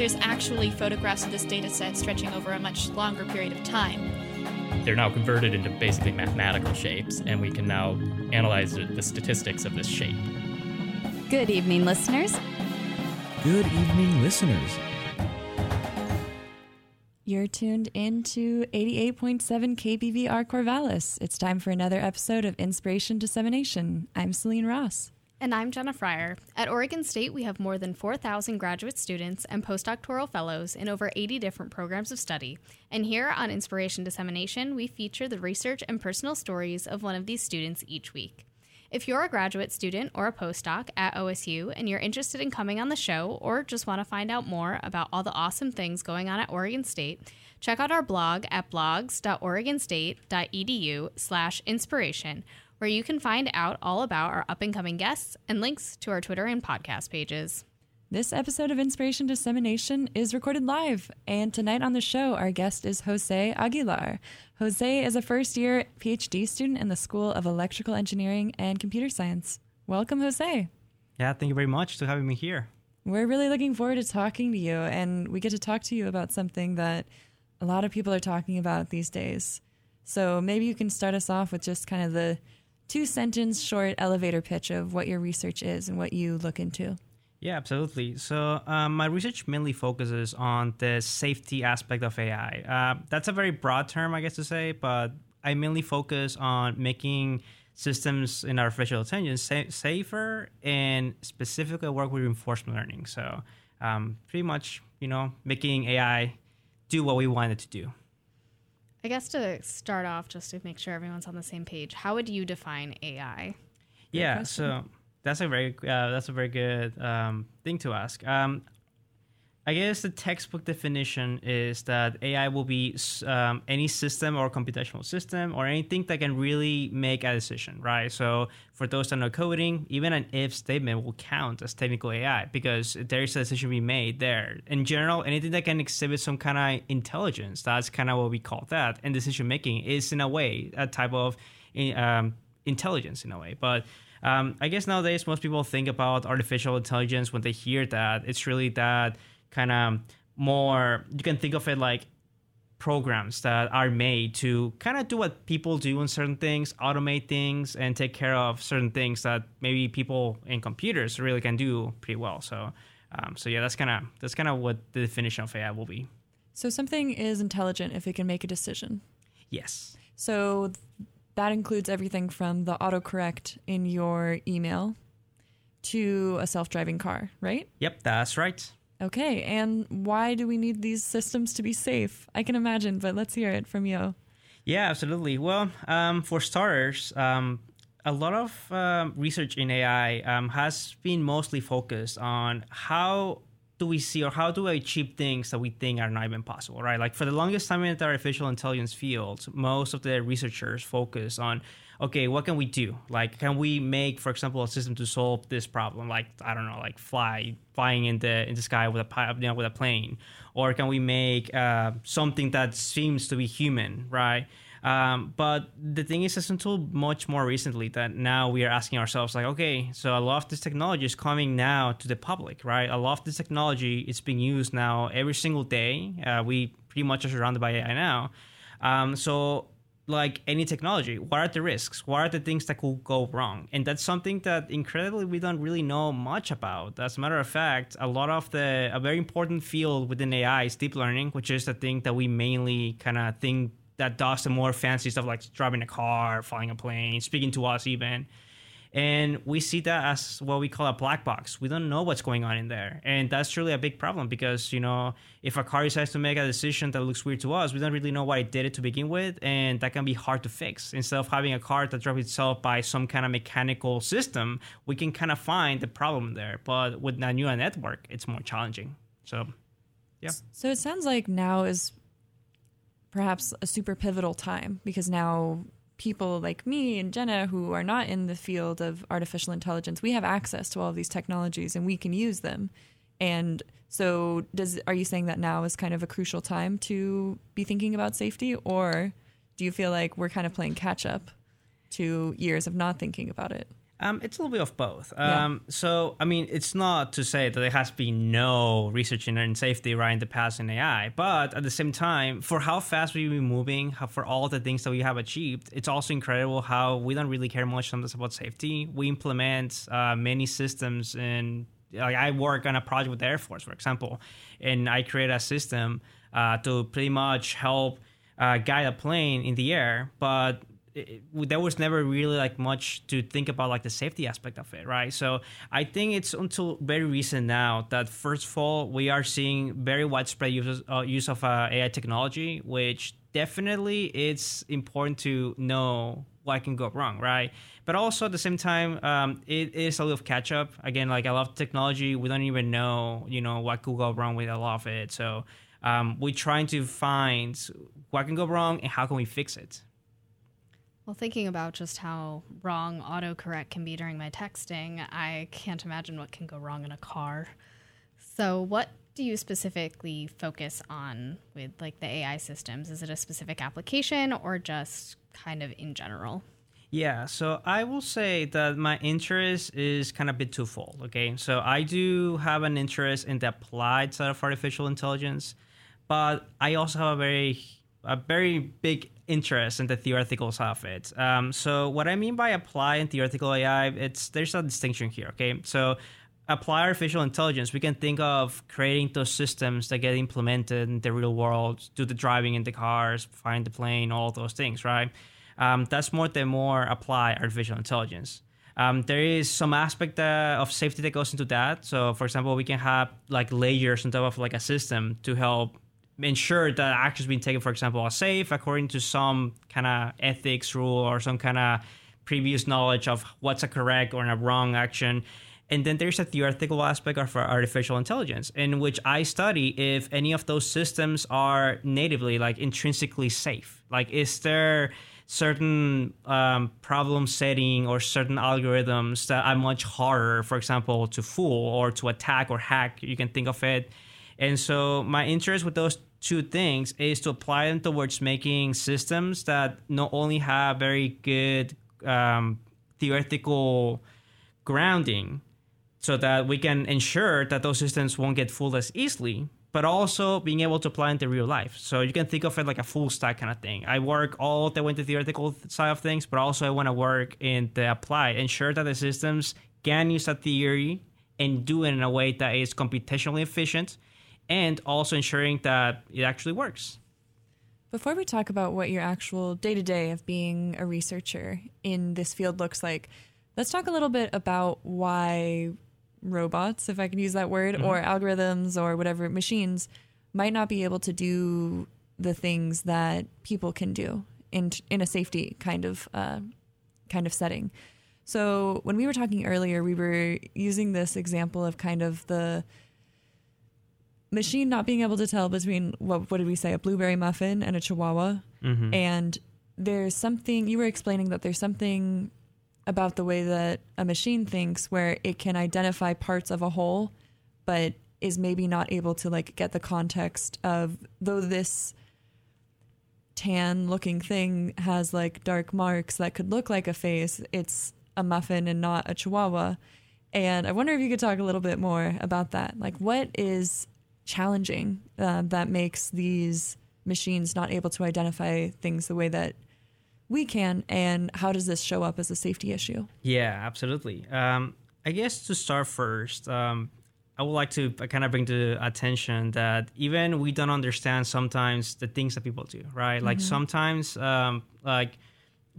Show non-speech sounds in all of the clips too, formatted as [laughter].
There's actually photographs of this data set stretching over a much longer period of time. They're now converted into basically mathematical shapes, and we can now analyze the statistics of this shape. Good evening, listeners. Good evening, listeners. You're tuned into 88.7 KBVR Corvallis. It's time for another episode of Inspiration Dissemination. I'm Selene Ross. And I'm Jenna Fryer. At Oregon State, we have more than 4,000 graduate students and postdoctoral fellows in over 80 different programs of study. And here on Inspiration Dissemination, we feature the research and personal stories of one of these students each week. If you're a graduate student or a postdoc at OSU and you're interested in coming on the show or just want to find out more about all the awesome things going on at Oregon State, check out our blog at blogs.oregonstate.edu slash inspiration where you can find out all about our up and coming guests and links to our Twitter and podcast pages. This episode of Inspiration Dissemination is recorded live, and tonight on the show, our guest is Jose Aguilar. Jose is a first year PhD student in the School of Electrical Engineering and Computer Science. Welcome, Jose. Yeah, thank you very much for having me here. We're really looking forward to talking to you, and we get to talk to you about something that a lot of people are talking about these days. So maybe you can start us off with just kind of the two sentence short elevator pitch of what your research is and what you look into. Yeah, absolutely. So, um, my research mainly focuses on the safety aspect of AI. Uh, that's a very broad term, I guess to say, but I mainly focus on making systems in artificial intelligence sa- safer and specifically work with reinforcement learning. So, um, pretty much, you know, making AI do what we want it to do. I guess to start off, just to make sure everyone's on the same page, how would you define AI? Yeah, so that's a very uh, that's a very good um, thing to ask. Um, I guess the textbook definition is that AI will be um, any system or computational system or anything that can really make a decision, right? So for those that know coding, even an if statement will count as technical AI because there is a decision being made there. In general, anything that can exhibit some kind of intelligence, that's kind of what we call that. And decision making is in a way a type of um, intelligence in a way, but. Um, I guess nowadays most people think about artificial intelligence when they hear that. It's really that kind of more you can think of it like programs that are made to kind of do what people do in certain things automate things and take care of certain things that maybe people in computers really can do pretty well. So um, so yeah that's kind of that's kind of what the definition of ai will be. So something is intelligent if it can make a decision. Yes. So that includes everything from the autocorrect in your email to a self-driving car right? Yep that's right Okay, and why do we need these systems to be safe? I can imagine, but let's hear it from you. Yeah, absolutely. Well, um, for starters, um, a lot of um, research in AI um, has been mostly focused on how do we see or how do we achieve things that we think are not even possible, right? Like for the longest time in the artificial intelligence field, most of the researchers focus on okay, what can we do? Like, can we make, for example, a system to solve this problem? Like, I don't know, like fly, flying in the in the sky with a you know, with a plane, or can we make uh, something that seems to be human, right? Um, but the thing is, it's until much more recently that now we are asking ourselves, like, okay, so a lot of this technology is coming now to the public, right? A lot of this technology is being used now every single day. Uh, we pretty much are surrounded by AI now. Um, so like any technology what are the risks? What are the things that could go wrong? And that's something that incredibly we don't really know much about. As a matter of fact a lot of the a very important field within ai is deep learning which is the thing that we mainly kind of think that does the more fancy stuff like driving a car flying a plane speaking to us even and we see that as what we call a black box. We don't know what's going on in there. And that's truly a big problem because, you know, if a car decides to make a decision that looks weird to us, we don't really know why it did it to begin with. And that can be hard to fix. Instead of having a car that drives itself by some kind of mechanical system, we can kind of find the problem there. But with a neural network, it's more challenging. So, yeah. So it sounds like now is perhaps a super pivotal time because now people like me and Jenna who are not in the field of artificial intelligence, we have access to all of these technologies and we can use them. And so does are you saying that now is kind of a crucial time to be thinking about safety or do you feel like we're kind of playing catch up to years of not thinking about it? Um, it's a little bit of both. Yeah. Um, so, I mean, it's not to say that there has been no research in in safety right in the past in AI, but at the same time, for how fast we've been moving, how, for all the things that we have achieved, it's also incredible how we don't really care much sometimes about safety. We implement uh, many systems and like I work on a project with the Air Force, for example, and I create a system uh, to pretty much help uh, guide a plane in the air, but it, there was never really like much to think about like the safety aspect of it right? So i think it's until very recent now that first of all we are seeing very widespread use, uh, use of uh, ai technology which definitely it's important to know what can go wrong right? But also at the same time um, it is a little catch up. Again like i love technology we don't even know you know what could go wrong with a lot of it. So um, we're trying to find what can go wrong and how can we fix it Well, thinking about just how wrong autocorrect can be during my texting, I can't imagine what can go wrong in a car. So, what do you specifically focus on with like the AI systems? Is it a specific application or just kind of in general? Yeah, so I will say that my interest is kind of a bit twofold. Okay, so I do have an interest in the applied side of artificial intelligence, but I also have a very a very big interest in the theoretical side of it. Um, so what I mean by apply and theoretical AI, it's there's a distinction here. Okay, so apply artificial intelligence, we can think of creating those systems that get implemented in the real world, do the driving in the cars, find the plane, all those things, right? Um, that's more the more apply artificial intelligence. Um, there is some aspect uh, of safety that goes into that. So, for example, we can have like layers on top of like a system to help ensure that actions being taken, for example, are safe according to some kind of ethics rule or some kind of previous knowledge of what's a correct or a wrong action. And then there's a theoretical aspect of artificial intelligence in which I study if any of those systems are natively, like intrinsically safe. Like, is there certain um, problem setting or certain algorithms that are much harder, for example, to fool or to attack or hack? You can think of it. And so, my interest with those two things. Is to apply them towards making systems that not only have very good um, theoretical grounding so that we can ensure that those systems won't get fooled as easily but also being able to apply into real life. So you can think of it like a full stack kind of thing. I work all the way into the theoretical side of things but also i want to work in the apply ensure that the systems can use that theory and do it in a way that is computationally efficient and also ensuring that it actually works Before we talk about what your actual day to day of being a researcher in this field looks like, let's talk a little bit about why robots, if I can use that word, Mhm. or algorithms or whatever machines might not be able to do the things that people can do in in a safety kind of uh, kind of setting. So when we were talking earlier, we were using this example of kind of the machine not being able to tell between what what did we say a blueberry muffin and a chihuahua. Mhm. and there's something you were explaining that there's something about the way that a machine thinks where it can identify parts of a whole but is maybe not able to like get the context of though this tan looking thing has like dark marks that could look like a face it's a muffin and not a chihuahua. And i wonder if you could talk a little bit more about that. Like what is challenging uh, that makes these machines not able to identify things the way that we can and how does this show up as a safety issue Yeah, absolutely. Um, I guess to start first, um, I would like to kind of bring to attention that even we don't understand sometimes the things that people do, right? Like Mhm. sometimes, um, like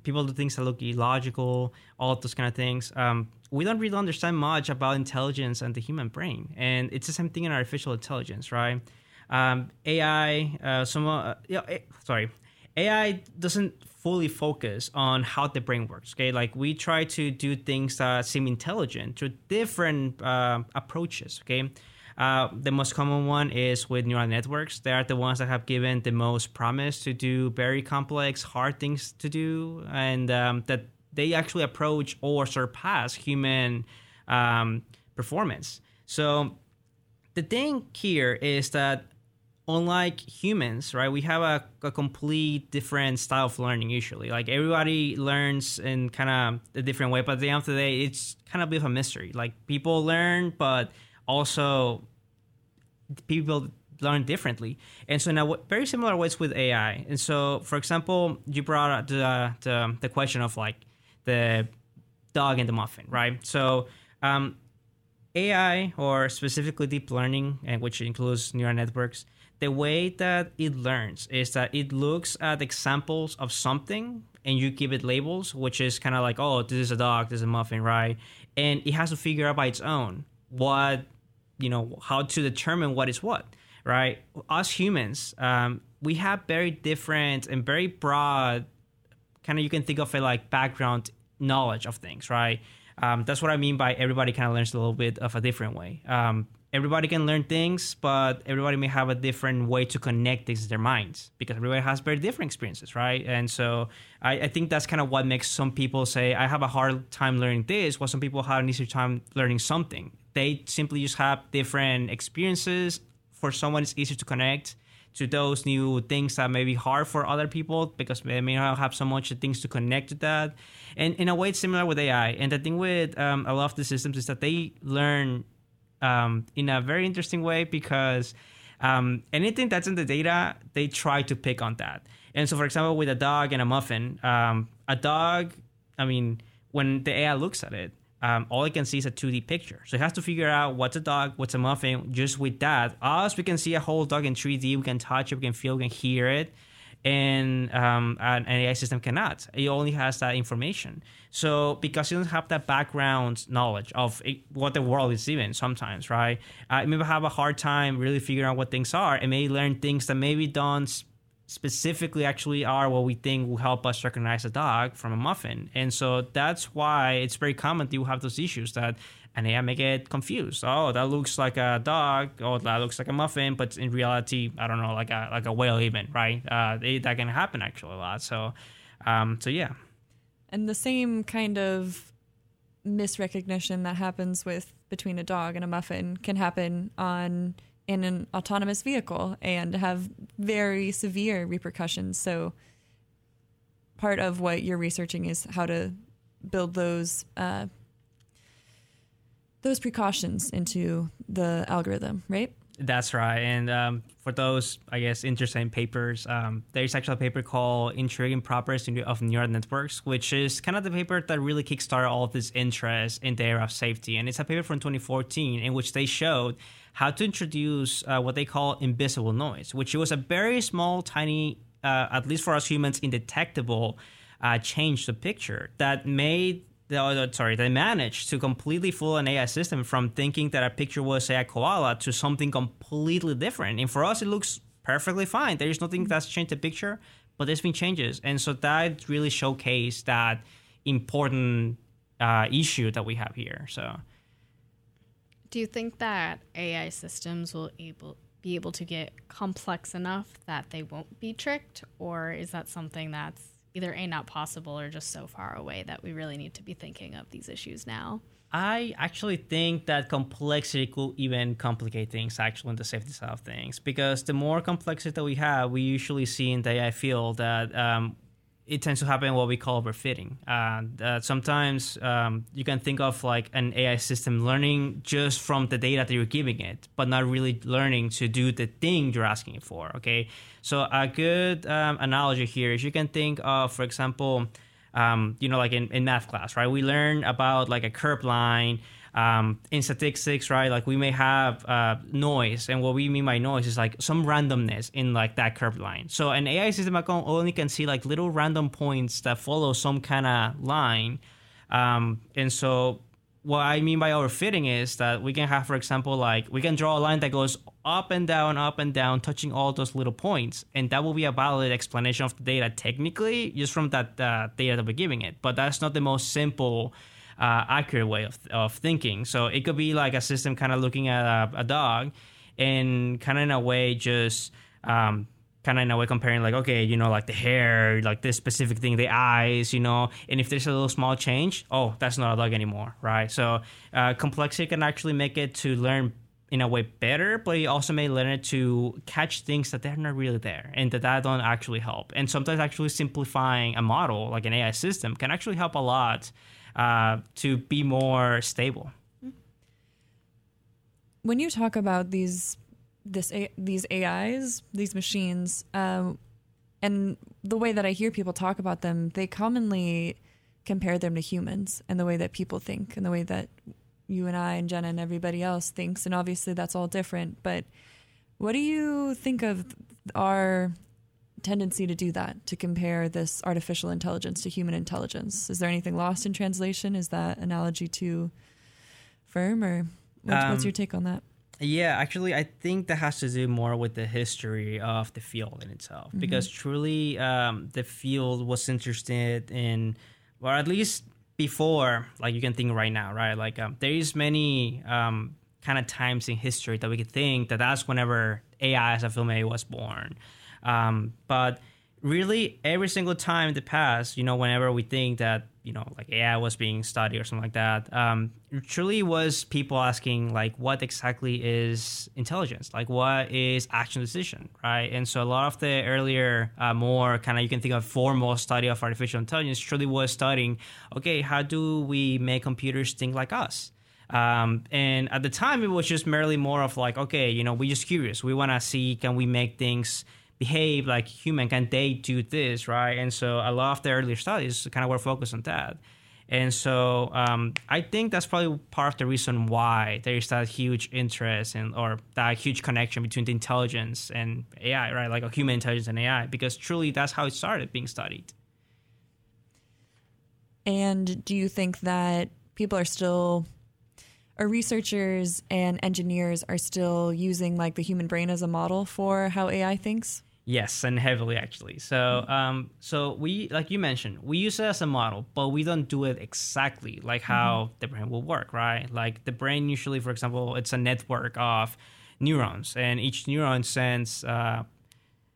people do things that look illogical, all of those kind of things. Um, we don't really understand much about intelligence and the human brain, and it's the same thing in artificial intelligence, right? Um, AI, uh, some, uh, yeah, sorry, AI doesn't fully focus on how the brain works. Okay, like we try to do things that seem intelligent through different uh, approaches. Okay, Uh, the most common one is with neural networks. They are the ones that have given the most promise to do very complex, hard things to do, and um, that they actually approach or surpass human um, performance. So the thing here is that unlike humans, right, we have a, a, complete different style of learning usually. Like everybody learns in kind of a different way, but at the end of the day, it's kind of a bit of a mystery. Like people learn, but also people learn differently. And so now, very similar ways with AI. And so, for example, you brought up the, the, the question of like the dog and the muffin, right? So, um, AI or specifically deep learning, and which includes neural networks, the way that it learns is that it looks at examples of something and you give it labels, which is kind of like, oh, this is a dog, this is a muffin, right? And it has to figure out by its own what, you know, how to determine what is what, right? Us humans, um, we have very different and very broad, kind of you can think of it like background knowledge of things, right? Um, that's what I mean by everybody kind of learns a little bit of a different way. Um, everybody can learn things, but everybody may have a different way to connect things in their minds because everybody has very different experiences, right? And so I, I, think that's kind of what makes some people say, I have a hard time learning this, while some people have an easier time learning something. They simply just have different experiences. For someone, it's easier to connect to those new things that may be hard for other people because they may not have so much things to connect to that. And in a way, it's similar with AI. And the thing with um, a lot of the systems is that they learn um, in a very interesting way because um, anything that's in the data, they try to pick on that. And so, for example, with a dog and a muffin, um, a dog, I mean, when the AI looks at it, um, all it can see is a 2D picture. So it has to figure out what's a dog, what's a muffin. Just with that, us, we can see a whole dog in 3D. We can touch it, we can feel, we can hear it and um, an AI system cannot. It only has that information. So because you don't have that background knowledge of it, what the world is even sometimes, right? I maybe have a hard time really figuring out what things are, and may learn things that maybe don't specifically actually are what we think will help us recognize a dog from a muffin. And so that's why it's very common to have those issues that and AI may get confused. Oh, that looks like a dog. Oh, that looks like a muffin, but in reality, I don't know, like a like a whale even, right? Uh, that can happen actually a lot. So, um, so yeah. And the same kind of misrecognition that happens with between a dog and a muffin can happen on in an autonomous vehicle and have very severe repercussions. So, part of what you're researching is how to build those uh, those precautions into the algorithm, right? That's right. And um, for those, I guess, interesting papers, um, there's actually a paper called Intriguing Properties of Neural Networks, which is kind of the paper that really kickstarted all of this interest in the area of safety. And it's a paper from 2014 in which they showed how to introduce uh, what they call invisible noise, which was a very small, tiny, uh, at least for us humans, indetectable uh, change to picture that made the, sorry, they managed to completely fool an AI system from thinking that a picture was say a koala to something completely different. And for us, it looks perfectly fine. There is nothing that's changed the picture, but there's been changes, and so that really showcased that important uh, issue that we have here. So, do you think that AI systems will able be able to get complex enough that they won't be tricked, or is that something that's either a not possible or just so far away that we really need to be thinking of these issues now. I actually think that complexity could even complicate things actually in the safety side of things because the more complexity that we have, we usually see in the AI field that um, it tends to happen what we call overfitting. Uh, uh, sometimes um, you can think of like an AI system learning just from the data that you're giving it, but not really learning to do the thing you're asking it for. Okay, so a good um, analogy here is you can think of, for example, um, you know, like in, in math class, right? We learn about like a curve line um, in statistics, right? Like we may have uh, noise, and what we mean by noise is like some randomness in like that curved line. So an AI system only can see like little random points that follow some kind of line, um, and so what I mean by overfitting is that we can have, for example, like we can draw a line that goes up and down, up and down, touching all those little points, and that will be a valid explanation of the data technically, just from that uh, data that we're giving it. But that's not the most simple uh, accurate way of, of thinking. So it could be like a system kind of looking at a, a dog and kind of in a way just um, kind of in a way comparing like okay you know like the hair like this specific thing the eyes you know and if there's a little small change oh that's not a dog anymore right so uh, complexity can actually make it to learn in a way better but it also may learn it to catch things that they're not really there and that that don't actually help and sometimes actually simplifying a model like an ai system can actually help a lot uh, to be more stable when you talk about these this these AIs, these machines, um, and the way that I hear people talk about them, they commonly compare them to humans and the way that people think and the way that you and I and Jenna and everybody else thinks. And obviously, that's all different. But what do you think of our tendency to do that, to compare this artificial intelligence to human intelligence? Is there anything lost in translation? Is that analogy too firm, or what's, what's Um, your take on that? Yeah, actually, I think that has to do more with the history of the field in itself, because truly, um, the field was interested in, or at least before, like you can think right now, right? Like um, there is many um, kind of times in history that we could think that that's whenever AI as a film AI was born, um, but really every single time in the past, you know, whenever we think that you know like AI was being studied or something like that, um, truly was people asking like, what exactly is intelligence? Like, what is action decision, right? And so a lot of the earlier, uh, more kind of you can think of formal study of artificial intelligence truly was studying, okay, how do we make computers think like us? Um, and at the time, it was just merely more of like, okay, you know, we're just curious. We want to see can we make things behave like human? Can they do this, right? And so a lot of the earlier studies kind of were focused on that. And so um, I think that's probably part of the reason why there is that huge interest in, or that huge connection between the intelligence and AI, right? Like a human intelligence and AI, because truly that's how it started being studied. And do you think that people are still, or researchers and engineers are still using like the human brain as a model for how AI thinks? Yes, and heavily actually. So, um, so we, like you mentioned, we use it as a model, but we don't do it exactly like how the brain will work, right? Like the brain usually, for example, it's a network of neurons, and each neuron sends. Uh,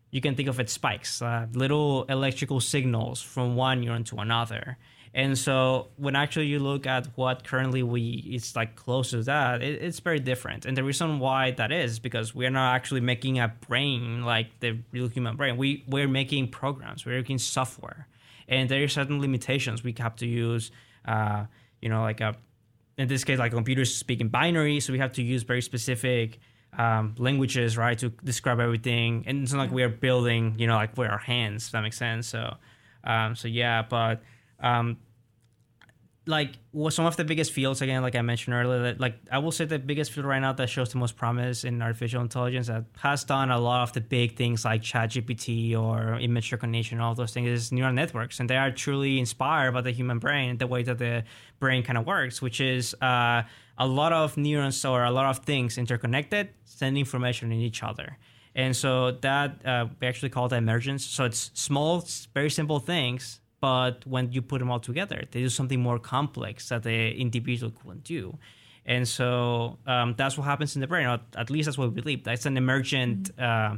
you can think of it spikes, uh, little electrical signals from one neuron to another. And so when actually you look at what currently we it's like close to that, it, it's very different. And the reason why that is because we're not actually making a brain like the real human brain. We we're making programs, we're making software, and there are certain limitations we have to use. Uh, you know, like a in this case, like computers speak in binary, so we have to use very specific um, languages, right, to describe everything. And it's not like we are building, you know, like with our hands. If that makes sense. So, um, so yeah, but um, like well, some of the biggest fields again, like I mentioned earlier, that like I will say the biggest field right now that shows the most promise in artificial intelligence that has done a lot of the big things like ChatGPT or image recognition, all those things is neural networks, and they are truly inspired by the human brain, the way that the brain kind of works, which is uh, a lot of neurons or a lot of things interconnected, send information in each other. And so that uh, we actually call that emergence. So it's small, very simple things but when you put them all together, they do something more complex that the individual couldn't do. And so um, that's what happens in the brain, or at least that's what we believe. That's an emergent uh,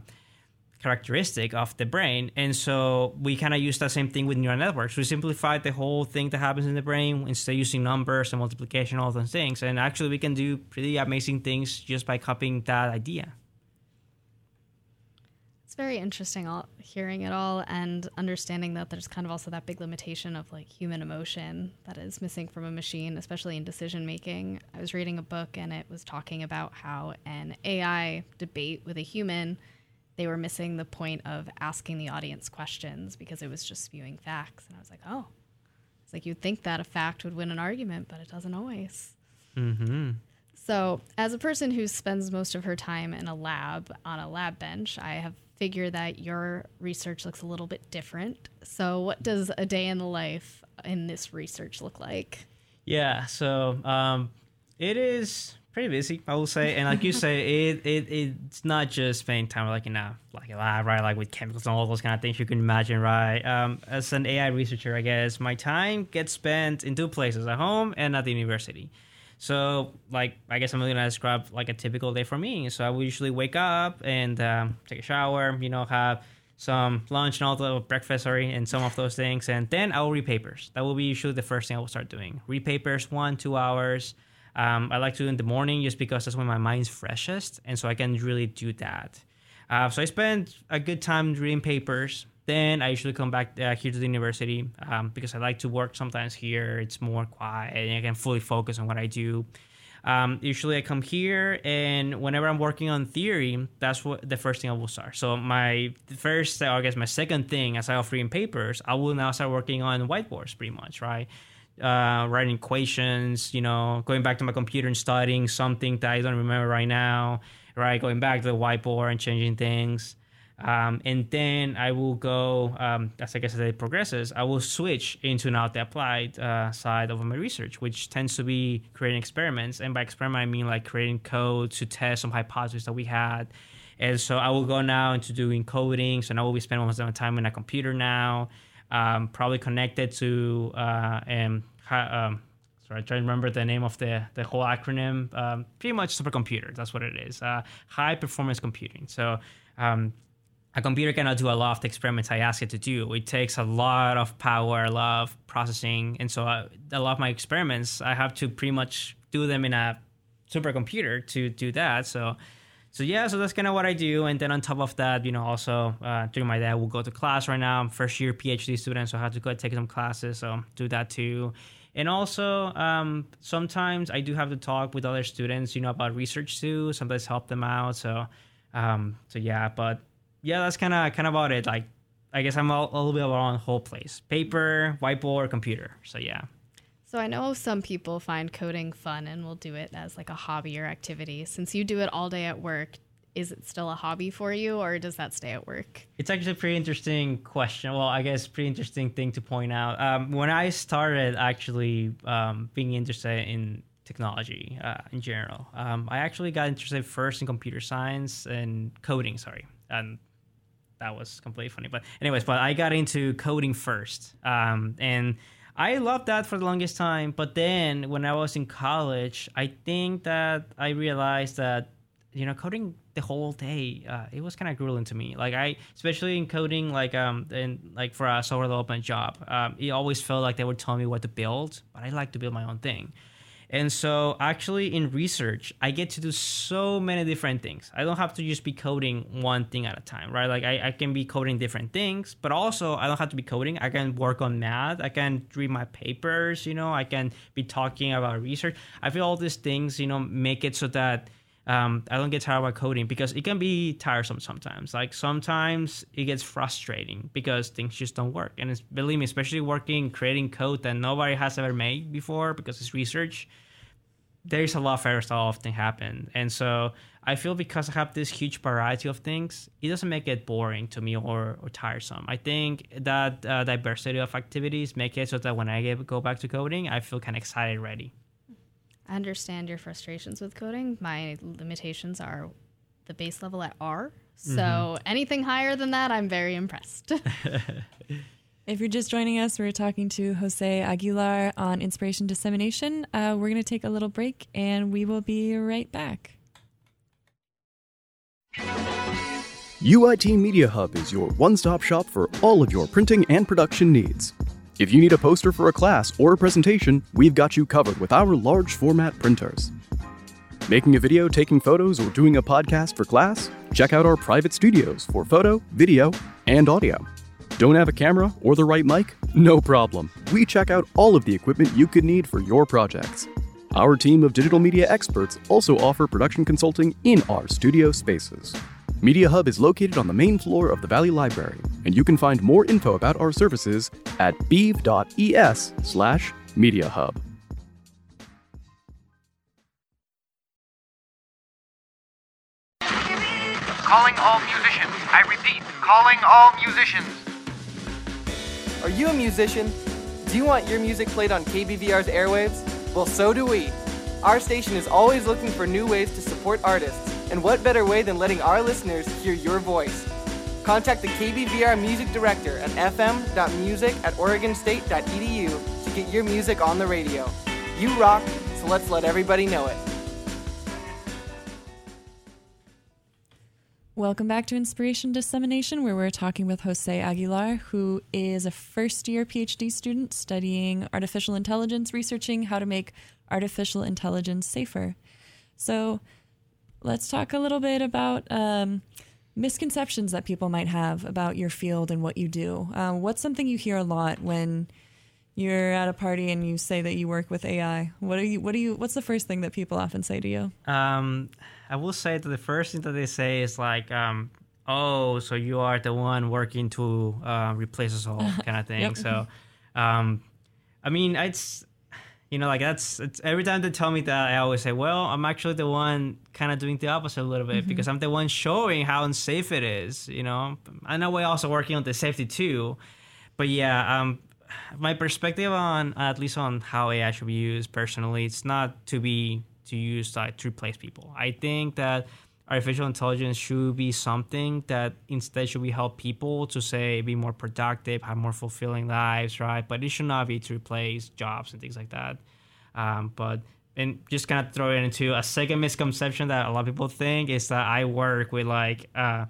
characteristic of the brain. And so we kind of use that same thing with neural networks. We simplified the whole thing that happens in the brain instead of using numbers and multiplication, all those things. And actually, we can do pretty amazing things just by copying that idea. Very interesting all, hearing it all and understanding that there's kind of also that big limitation of like human emotion that is missing from a machine, especially in decision making. I was reading a book and it was talking about how an AI debate with a human, they were missing the point of asking the audience questions because it was just spewing facts. And I was like, oh, it's like you'd think that a fact would win an argument, but it doesn't always. Mm-hmm. So, as a person who spends most of her time in a lab on a lab bench, I have figured that your research looks a little bit different. So, what does a day in the life in this research look like? Yeah, so um, it is pretty busy, I will say. And like you say, [laughs] it, it it's not just spending time like in a like a lab, right? Like with chemicals and all those kind of things you can imagine, right? Um, as an AI researcher, I guess my time gets spent in two places: at home and at the university. So, like, I guess I'm gonna describe like a typical day for me. So I will usually wake up and um, take a shower, you know, have some lunch and all the breakfast, sorry, and some of those things, and then I will read papers. That will be usually the first thing I will start doing. Read papers, one, two hours. Um, I like to do in the morning just because that's when my mind's freshest, and so I can really do that. Uh, so I spend a good time reading papers. Then I usually come back uh, here to the university um, because I like to work sometimes here. It's more quiet and I can fully focus on what I do. Um, usually I come here and whenever I'm working on theory, that's what the first thing I will start. So my first, I guess my second thing, aside of reading papers, I will now start working on whiteboards pretty much, right? Uh, writing equations, you know, going back to my computer and studying something that I don't remember right now, right? Going back to the whiteboard and changing things. Um, and then I will go, um, as I guess as it progresses, I will switch into now the applied uh, side of my research, which tends to be creating experiments. And by experiment, I mean like creating code to test some hypotheses that we had. And so I will go now into doing coding. So now we'll be spending most of my time in a computer now, um, probably connected to, uh, and, um, sorry, I try to remember the name of the, the whole acronym. Um, pretty much supercomputer. That's what it is. Uh, high performance computing. So, um, a computer cannot do a lot of the experiments I ask it to do. It takes a lot of power, a lot of processing, and so uh, a lot of my experiments I have to pretty much do them in a supercomputer to do that. So, so yeah, so that's kind of what I do. And then on top of that, you know, also uh, during my day, I will go to class right now. I'm first year PhD student, so I have to go take some classes. So do that too. And also, um, sometimes I do have to talk with other students, you know, about research too. Sometimes help them out. So, um, so yeah, but yeah, that's kind of kind of about it. Like, I guess I'm a, a little bit around the whole place: paper, whiteboard, computer. So yeah. So I know some people find coding fun and will do it as like a hobby or activity. Since you do it all day at work, is it still a hobby for you or does that stay at work? It's actually a pretty interesting question. Well, I guess pretty interesting thing to point out. Um, when I started actually um, being interested in technology uh, in general, um, I actually got interested first in computer science and coding. Sorry, and that was completely funny. But anyways, but I got into coding first, um, and I loved that for the longest time. But then when I was in college, I think that I realized that you know coding the whole day uh, it was kind of grueling to me. Like I, especially in coding, like um, and like for a software development job, um, it always felt like they would tell me what to build, but I like to build my own thing. And so, actually, in research, I get to do so many different things. I don't have to just be coding one thing at a time, right? Like, I, I can be coding different things, but also, I don't have to be coding. I can work on math. I can read my papers, you know, I can be talking about research. I feel all these things, you know, make it so that um, I don't get tired about coding because it can be tiresome sometimes. Like sometimes it gets frustrating because things just don't work. And it's, believe me, especially working creating code that nobody has ever made before because it's research. There's a lot of errors that often happen, and so I feel because I have this huge variety of things, it doesn't make it boring to me or, or tiresome. I think that uh, diversity of activities make it so that when I get, go back to coding, I feel kind of excited ready. I understand your frustrations with coding. My limitations are the base level at R. So mm-hmm. anything higher than that, I'm very impressed. [laughs] if you're just joining us, we're talking to Jose Aguilar on inspiration dissemination. Uh, we're going to take a little break and we will be right back. UIT Media Hub is your one stop shop for all of your printing and production needs. If you need a poster for a class or a presentation, we've got you covered with our large format printers. Making a video, taking photos, or doing a podcast for class? Check out our private studios for photo, video, and audio. Don't have a camera or the right mic? No problem. We check out all of the equipment you could need for your projects. Our team of digital media experts also offer production consulting in our studio spaces. Media Hub is located on the main floor of the Valley Library, and you can find more info about our services at beav.es slash Media Hub. Calling all musicians. I repeat, calling all musicians. Are you a musician? Do you want your music played on KBVR's airwaves? Well, so do we. Our station is always looking for new ways to support artists, and what better way than letting our listeners hear your voice? Contact the KBVR music director at fm.music at oregonstate.edu to get your music on the radio. You rock, so let's let everybody know it. Welcome back to Inspiration Dissemination, where we're talking with Jose Aguilar, who is a first year PhD student studying artificial intelligence, researching how to make artificial intelligence safer. So let's talk a little bit about um, misconceptions that people might have about your field and what you do. Uh, what's something you hear a lot when you're at a party and you say that you work with AI? What are you? What do you? What's the first thing that people often say to you? Um, I will say that the first thing that they say is like, um, "Oh, so you are the one working to uh, replace us all," [laughs] kind of thing. Yep. So, um, I mean, it's you know, like that's it's, every time they tell me that, I always say, "Well, I'm actually the one kind of doing the opposite a little bit Mhm. because I'm the one showing how unsafe it is." You know, I know we're also working on the safety too, but yeah, um, my perspective on at least on how AI should be used personally, it's not to be to use like to replace people. I think that artificial intelligence should be something that instead should we help people to say be more productive, have more fulfilling lives, right? But it should not be to replace jobs and things like that. Um, but and just kind of throw it into a second misconception that a lot of people think is that I work with like uh,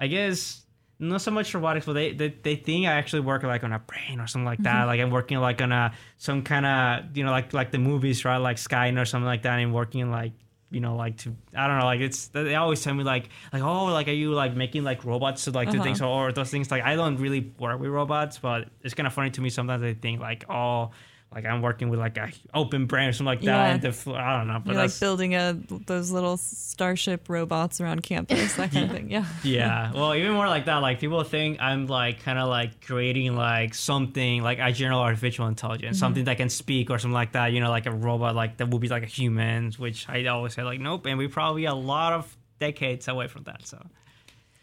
I guess not so much robotics, but they, they they think I actually work like on a brain or something like that. Mhm. Like I'm working like on a some kind of you know like like the movies, right? Like Skynet or something like that. And working like you know like to I don't know like it's they always tell me like like oh like are you like making like robots to like do Uh-huh. things or, or those things like I don't really work with robots, but it's kind of funny to me sometimes they think like oh like I'm working with like a open brain or something like that. Yeah. And the, fl- I don't know, but You're like building a those little starship robots around campus, that kind of [laughs] thing. Yeah. yeah [laughs] well even more like that like people think i'm like kind of like creating like something like a general artificial intelligence Mhm. something that can speak or something like that you know like a robot like that would be like a human which i always say like nope and we probably a lot of decades away from that so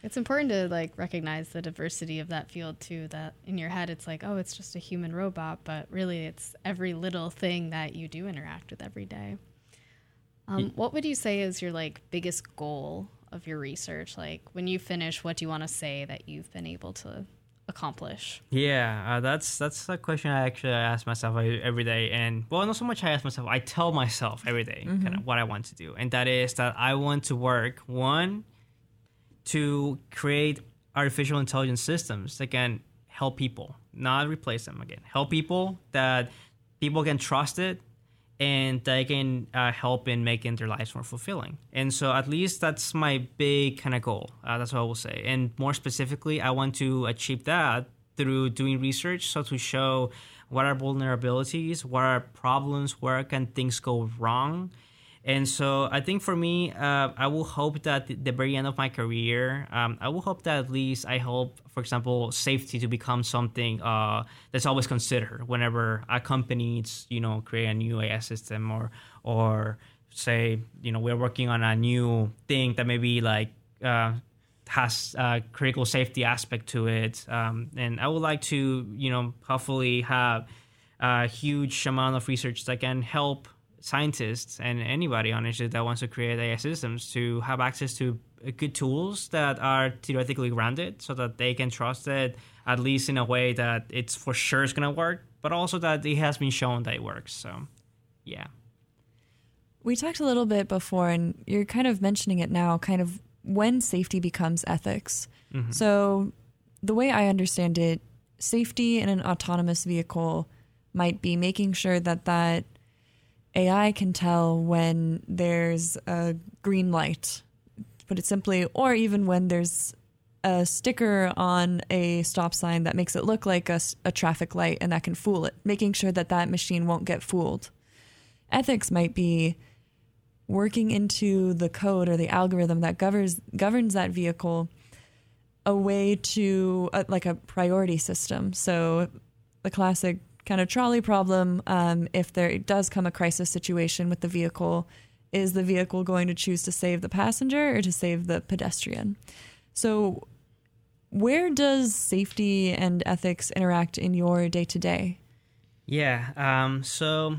It's important to like recognize the diversity of that field too. That in your head it's like, oh, it's just a human robot, but really it's every little thing that you do interact with every day. Um, Ye- what would you say is your like biggest goal of your research? Like when you finish, what do you want to say that you've been able to accomplish? Yeah, uh, that's that's a question I actually ask myself every day, and well, not so much I ask myself, I tell myself every day kind Mhm. of what I want to do, and that is that I want to work one to create artificial intelligence systems that can help people, not replace them again, help people that people can trust it and they can uh, help in making their lives more fulfilling. And so, at least that's my big kind of goal. Uh, that's what I will say. And more specifically, I want to achieve that through doing research, so to show what are vulnerabilities, what are problems, where can things go wrong. And so I think for me, uh, I will hope that the, very end of my career, um, I will hope that at least I hope, for example, safety to become something uh, that's always considered whenever a company needs, you know, create a new AI system or or say, you know, we're working on a new thing that maybe like uh, has a critical safety aspect to it. Um, and I would like to, you know, hopefully have a huge amount of research that can help scientists and anybody on honestly that wants to create AI systems to have access to uh, good tools that are theoretically grounded so that they can trust it at least in a way that it's for sure is going to work but also that it has been shown that it works so yeah We talked a little bit before, and you're kind of mentioning it now, kind of when safety becomes ethics. Mhm. So, the way I understand it, safety in an autonomous vehicle might be making sure that that AI can tell when there's a green light, put it simply, or even when there's a sticker on a stop sign that makes it look like a traffic light and that can fool it, making sure that that machine won't get fooled. Ethics might be working into the code or the algorithm that governs governs that vehicle a way to uh, like a priority system. So the classic kind of trolley problem, um, if there does come a crisis situation with the vehicle, is the vehicle going to choose to save the passenger or to save the pedestrian? So where does safety and ethics interact in your day to day? Yeah. Um, so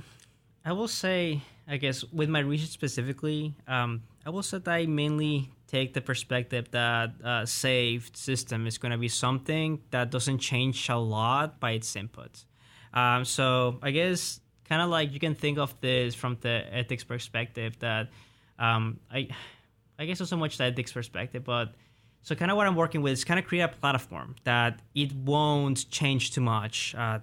I will say I guess with my research specifically, um, I will say that I mainly take the perspective that a safe system is going to be something that doesn't change a lot by its inputs. Um, so I guess kind of like you can think of this from the ethics perspective that um, I, I guess not so much the ethics perspective, but so kind of what I'm working with is kind of create a platform that it won't change too much. Uh,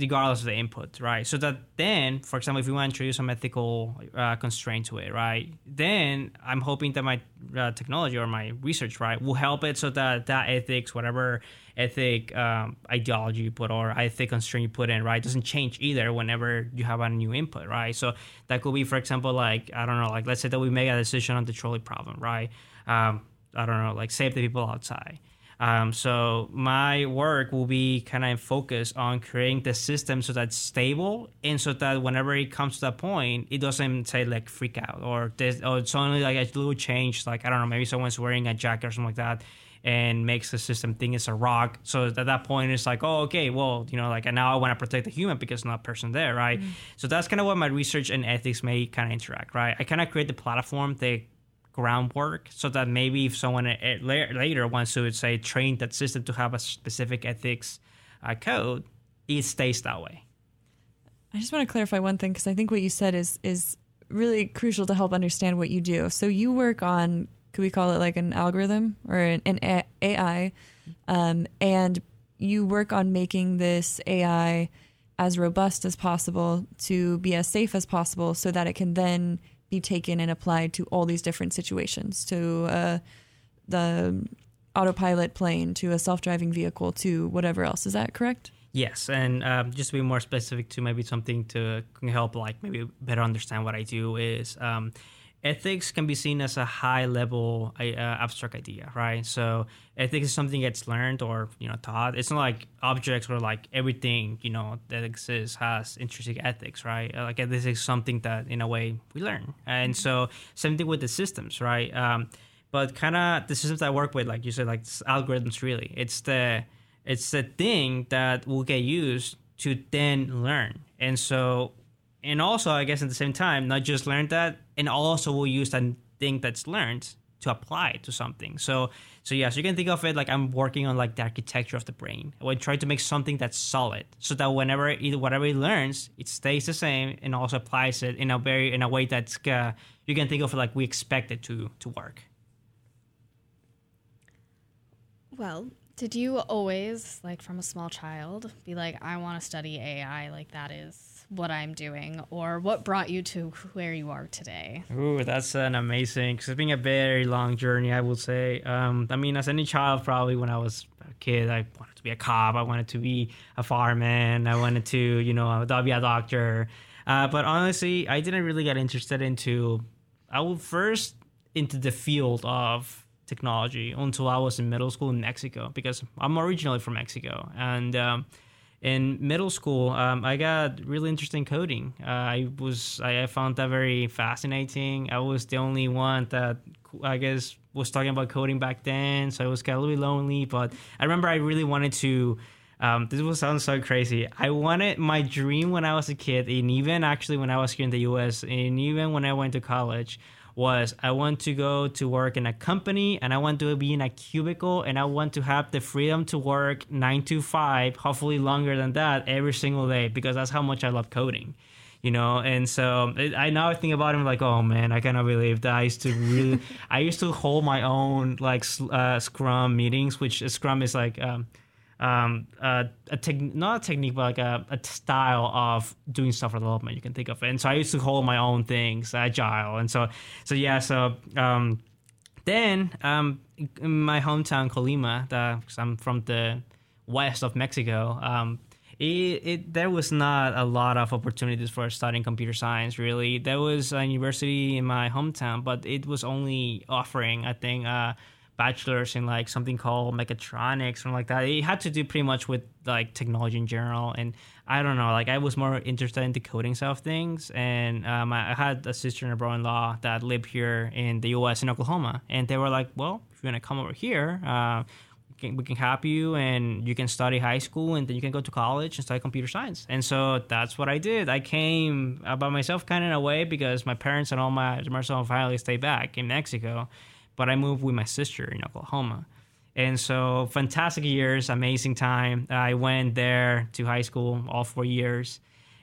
regardless of the input, right? So that then, for example, if we want to introduce some ethical uh, constraint to it, right? Then I'm hoping that my uh, technology or my research, right, will help it so that that ethics, whatever ethic um, ideology you put or ethic constraint you put in, right, doesn't change either whenever you have a new input, right? So that could be, for example, like I don't know, like let's say that we make a decision on the trolley problem, right? Um, I don't know, like save the people outside um, so my work will be kind of focused on creating the system so that's stable and so that whenever it comes to that point, it doesn't say like freak out or this or it's only like a little change. Like I don't know, maybe someone's wearing a jacket or something like that and makes the system think it's a rock. So at that point, it's like, oh, okay, well, you know, like, and now I want to protect the human because not a person there, right? Mm-hmm. So that's kind of what my research and ethics may kind of interact, right? I kind of create the platform, the groundwork so that maybe if someone later wants to say train that system to have a specific ethics uh, code it stays that way. I just want to clarify one thing because i think what you said is is really crucial to help understand what you do. So you work on could we call it like an algorithm or an, an ai um, and you work on making this ai as robust as possible to be as safe as possible so that it can then be taken and applied to all these different situations to uh, the autopilot plane to a self-driving vehicle to whatever else. Is that correct? Yes and um, just to be more specific to maybe something to help like maybe better understand what i do is um, ethics can be seen as a high level uh, abstract idea, right? So ethics is something that's learned or you know taught. It's not like objects or like everything you know that exists has intrinsic ethics, right? Uh, like this is something that in a way we learn, and so same thing with the systems, right? Um, but kind of the systems I work with, like you said, like algorithms. Really, it's the it's the thing that will get used to then learn, and so and also I guess at the same time, not just learn that, and also we'll use that thing that's learned to apply to something. So so yeah, so you can think of it like I'm working on like the architecture of the brain. I would try to make something that's solid, so that whenever it, whatever it learns, it stays the same and also applies it in a very in a way that's uh, you can think of it like we expect it to to work. Well, did you always like from a small child be like I want to study AI like that is what I'm doing or what brought you to where you are today? Ooh, that's an amazing, because it's been a very long journey, I would say. Um, I mean, as any child, probably when I was a kid, I wanted to be a cop, I wanted to be a fireman, I wanted to, you know, be a doctor. Uh, but honestly, I didn't really get interested into, I was first into the field of technology until I was in middle school in Mexico because I'm originally from Mexico. And, um, in middle school, um, I got really interesting coding. Uh, I was I, found that very fascinating. I was the only one that I guess was talking about coding back then, so I was kind of a little bit lonely. But I remember I really wanted to. Um, this will sound so crazy. I wanted my dream when I was a kid, and even actually when I was here in the U.S., and even when I went to college, was I want to go to work in a company and I want to be in a cubicle and I want to have the freedom to work nine to five, hopefully longer than that every single day because that's how much I love coding. You know, and so it, I now think about him like, oh man, I cannot believe that I used to really, [laughs] I used to hold my own like uh, Scrum meetings, which Scrum is like um, um, uh, a tech, not a technique, but like a, a style of doing software development you can think of. It. And so I used to hold my own things, agile, and so so yeah. So um, then um, in my hometown Colima, because I'm from the west of Mexico. Um, it, it, there was not a lot of opportunities for studying computer science really there was a university in my hometown but it was only offering i think uh, bachelor's in like something called mechatronics something like that. It had to do pretty much with like technology in general. And I don't know, like I was more interested in the coding side of things. And um, I, had a sister and a brother-in-law that lived here in the U.S. in Oklahoma, and they were like, "Well, if you want to come over here." Uh, we can help you and you can study high school and then you can go to college and study computer science. And so that's what I did. I came by myself kind of in a way because my parents and all my Marcel family stayed back in Mexico, but I moved with my sister in Oklahoma. And so fantastic years, amazing time. I went there to high school all four years.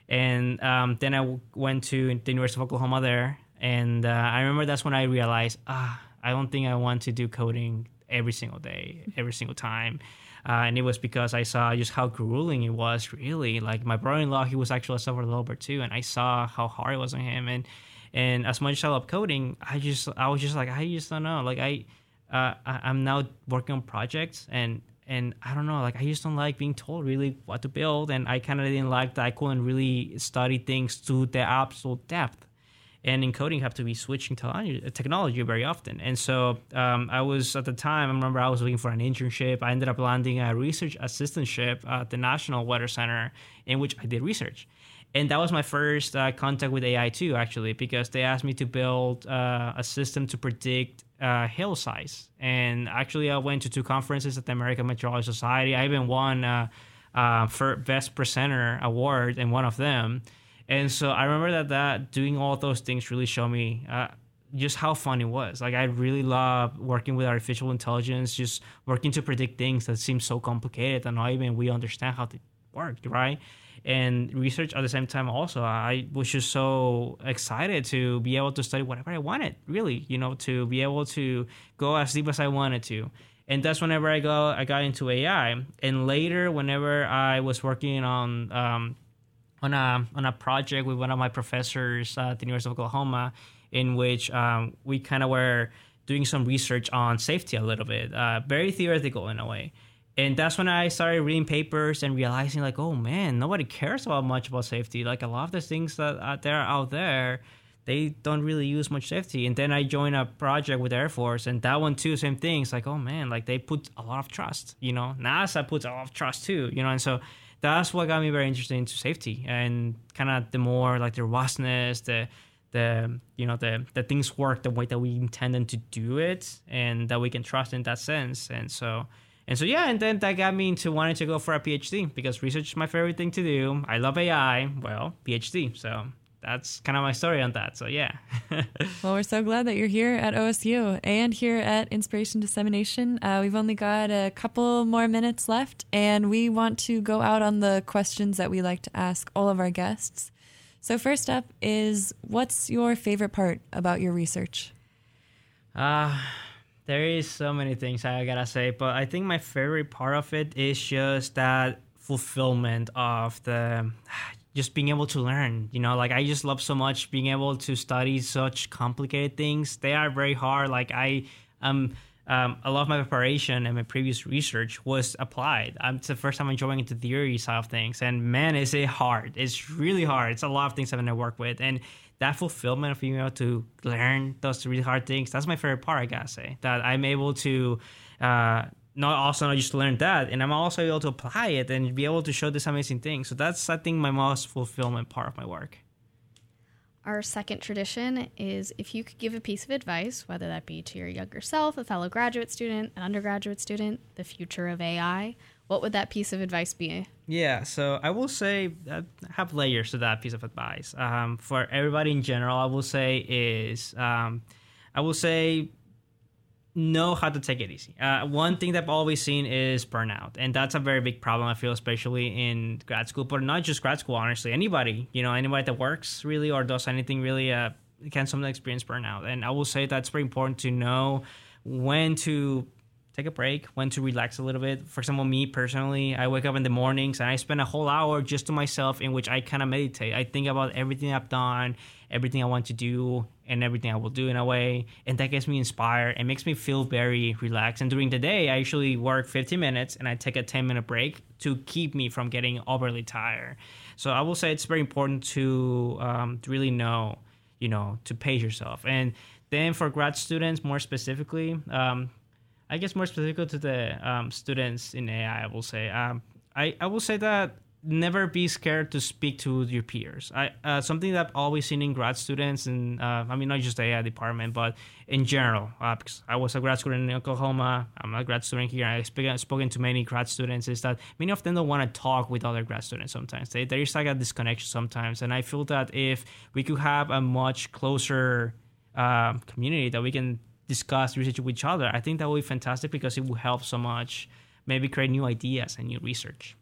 And um, then I w- went to the University of Oklahoma there. And uh, I remember that's when I realized, ah, I don't think I want to do coding every single day, every single time. Uh, and it was because I saw just how grueling it was, really. Like my brother-in-law, he was actually a software developer too, and I saw how hard it was on him. And and as much as I love coding, I just I was just like I just don't know. Like I, uh, I'm now working on projects and and I don't know, like I just don't like being told really what to build, and I kind of didn't like that I couldn't really study things to the absolute depth and in coding have to be switching to technology very often. And so um, I was at the time, I remember I was looking for an internship. I ended up landing a research assistantship at the National Weather Center, in which I did research. And that was my first uh, contact with AI too, actually, because they asked me to build uh, a system to predict uh, hail size. And actually, I went to two conferences at the American Meteorology Society. I even won uh, uh, for Best Presenter award in one of them. And so I remember that that doing all those things really showed me uh, just how fun it was. Like I really love working with artificial intelligence, just working to predict things that seem so complicated and not even we understand how they work, right? And research at the same time also, I was just so excited to be able to study whatever I wanted, really, you know, to be able to go as deep as I wanted to. And that's whenever I go, I got into AI. And later, whenever I was working on um, on a on a project with one of my professors at the University of Oklahoma, in which um, we kind of were doing some research on safety a little bit, uh, very theoretical in a way. And that's when I started reading papers and realizing, like, oh man, nobody cares about much about safety. Like a lot of the things uh, that are out there, they don't really use much safety. And then I joined a project with Air Force, and that one too, same thing. It's like, oh man, like they put a lot of trust. You know, NASA puts a lot of trust too. You know, and so that's what got me very interested into safety and kind of the more like the robustness, the the you know the the things work the way that we intend them to do it and that we can trust in that sense and so and so yeah and then that got me into wanting to go for a phd because research is my favorite thing to do i love ai well phd so that's kind of my story on that. So yeah. [laughs] well, we're so glad that you're here at OSU and here at Inspiration Dissemination. Uh, we've only got a couple more minutes left, and we want to go out on the questions that we like to ask all of our guests. So first up is, what's your favorite part about your research? Uh, there is so many things I gotta say, but I think my favorite part of it is just that fulfillment of the [sighs] just being able to learn you know like i just love so much being able to study such complicated things they are very hard like i um um, a lot of my preparation and my previous research was applied. Um, it's the first time I'm joining into theory side of things, and man, is it hard! It's really hard. It's a lot of things I'm gonna work with, and that fulfillment of being able to learn those really hard things—that's my favorite part. I gotta say that I'm able to uh, not also not just learn that, and I'm also able to apply it and be able to show this amazing thing. So that's I think my most fulfillment part of my work. Our second tradition is if you could give a piece of advice, whether that be to your younger self, a fellow graduate student, an undergraduate student, the future of AI, what would that piece of advice be? Yeah, so I will say I have layers to that piece of advice. Um, for everybody in general, I will say is um, I will say know how to take it easy. Uh, one thing that I've always seen is burnout, and that's a very big problem. I feel, especially in grad school, but not just grad school. Honestly, anybody, you know, anybody that works really or does anything really, uh, can sometimes experience burnout. And I will say that's very important to know when to take a break, when to relax a little bit. For example, me personally, I wake up in the mornings and I spend a whole hour just to myself in which I kind of meditate. I think about everything I've done, everything I want to do, and everything I will do in a way. And that gets me inspired and makes me feel very relaxed. And during the day, I usually work 15 minutes and I take a 10 minute break to keep me from getting overly tired. So I will say it's very important to, um, to really know, you know, to pace yourself. And then for grad students, more specifically, um, I guess more specific to the um, students in AI, I will say. Um, I, I will say that never be scared to speak to your peers. I uh, something that I've always seen in grad students, and uh, I mean not just the AI department, but in general. Uh, because I was a grad student in Oklahoma, I'm a grad student here. I've spoken to many grad students. Is that many of them don't want to talk with other grad students. Sometimes they, there is like a disconnection sometimes, and I feel that if we could have a much closer um, community that we can discuss research with each other, I think that would be fantastic because it will help so much. Maybe create new ideas and new research.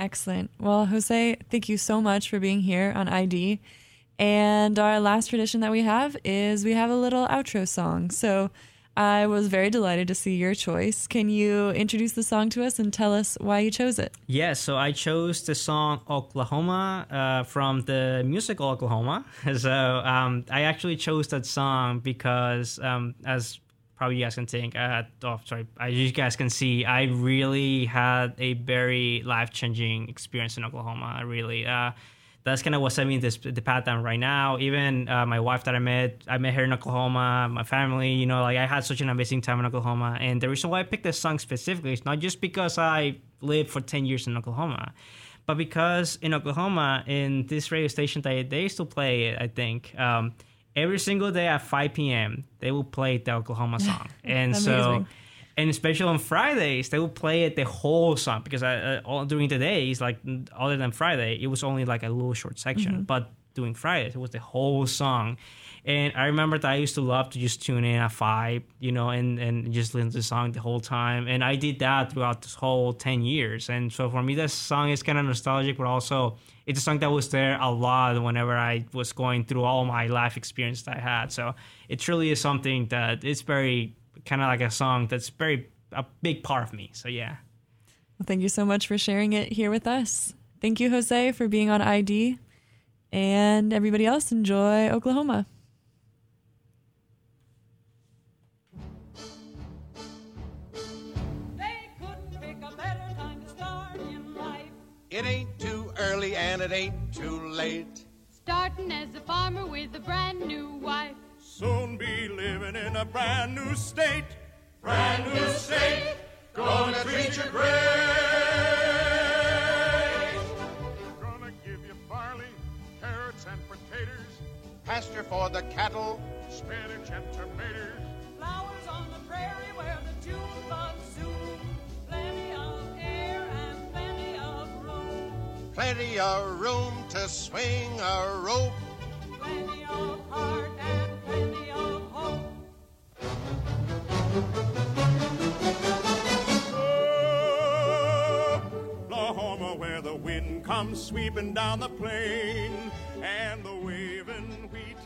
Excellent. Well, Jose, thank you so much for being here on ID. And our last tradition that we have is we have a little outro song. So I was very delighted to see your choice. Can you introduce the song to us and tell us why you chose it? Yes, yeah, so I chose the song Oklahoma uh, from the musical Oklahoma. [laughs] So um, I actually chose that song because, um, as probably you guys can think. Uh, oh, sorry, as you guys can see, I really had a very life changing experience in Oklahoma. Really, uh, that's kind of what's setting this the path down right now. Even uh, my wife that I met, I met her in Oklahoma. My family, you know, like I had such an amazing time in Oklahoma. And the reason why I picked this song specifically is not just because I lived for ten years in Oklahoma. But because in Oklahoma, in this radio station, they, they used to play it, I think. Um, every single day at 5 p.m. they will play the Oklahoma song, [laughs] and so and especially on Fridays they will play it the whole song because I, uh, all during the days like other than Friday it was only like a little short section, mm-hmm. but during Fridays it was the whole song. And I remember that I used to love to just tune in at five, you know, and, and just listen to the song the whole time. And I did that throughout this whole 10 years. And so for me, this song is kind of nostalgic, but also it's a song that was there a lot whenever I was going through all my life experience that I had. So it truly is something that it's very kind of like a song that's very a big part of me. So yeah. Well, thank you so much for sharing it here with us. Thank you, Jose, for being on ID. And everybody else, enjoy Oklahoma. They couldn't pick a better time to start in life. It ain't too early and it ain't too late. Starting as a farmer with a brand new wife. Soon be living in a brand new state. Brand new state, gonna treat you great. Gonna give you barley, carrots, and potatoes. Pasture for the cattle, spinach and tomatoes. Flowers on the prairie where the tulips zoom. Plenty of air and plenty of room, Plenty of room to swing a rope. Comes sweeping down the plain and the waving wheat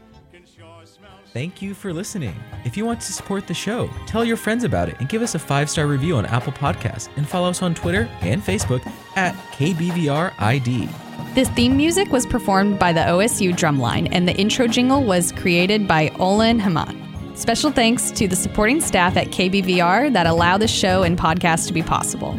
Thank you for listening. If you want to support the show, tell your friends about it and give us a five star review on Apple Podcasts and follow us on Twitter and Facebook at KBVRID. This theme music was performed by the OSU Drumline, and the intro jingle was created by Olin Haman. Special thanks to the supporting staff at KBVR that allow the show and podcast to be possible.